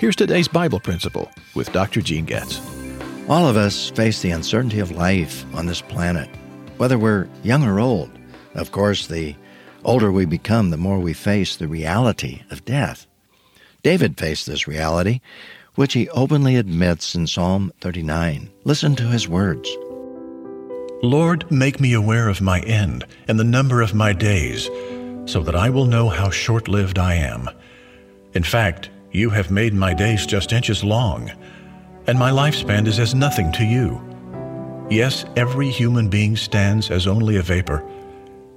Here's today's Bible principle with Dr. Gene Getz. All of us face the uncertainty of life on this planet, whether we're young or old. Of course, the older we become, the more we face the reality of death. David faced this reality, which he openly admits in Psalm 39. Listen to his words. Lord, make me aware of my end and the number of my days, so that I will know how short lived I am. In fact, you have made my days just inches long, and my lifespan is as nothing to you. Yes, every human being stands as only a vapor.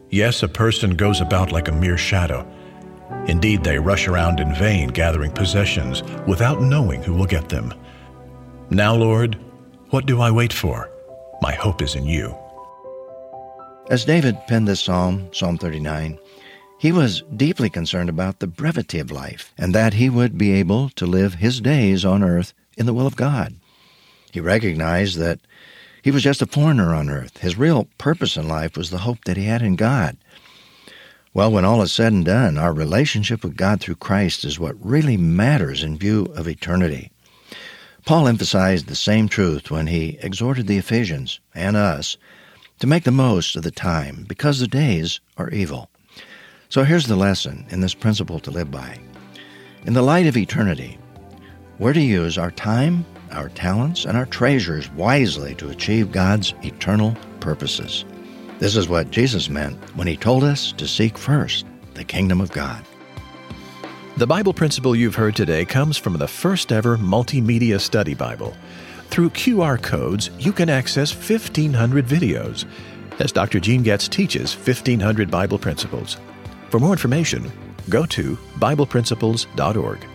Yes, a person goes about like a mere shadow. Indeed, they rush around in vain gathering possessions without knowing who will get them. Now, Lord, what do I wait for? My hope is in you. As David penned this psalm, Psalm 39, he was deeply concerned about the brevity of life and that he would be able to live his days on earth in the will of God. He recognized that he was just a foreigner on earth. His real purpose in life was the hope that he had in God. Well, when all is said and done, our relationship with God through Christ is what really matters in view of eternity. Paul emphasized the same truth when he exhorted the Ephesians and us to make the most of the time because the days are evil. So here's the lesson in this principle to live by. In the light of eternity, we're to use our time, our talents, and our treasures wisely to achieve God's eternal purposes. This is what Jesus meant when he told us to seek first the kingdom of God. The Bible principle you've heard today comes from the first ever multimedia study Bible. Through QR codes, you can access 1,500 videos as Dr. Gene Getz teaches 1,500 Bible principles. For more information, go to BiblePrinciples.org.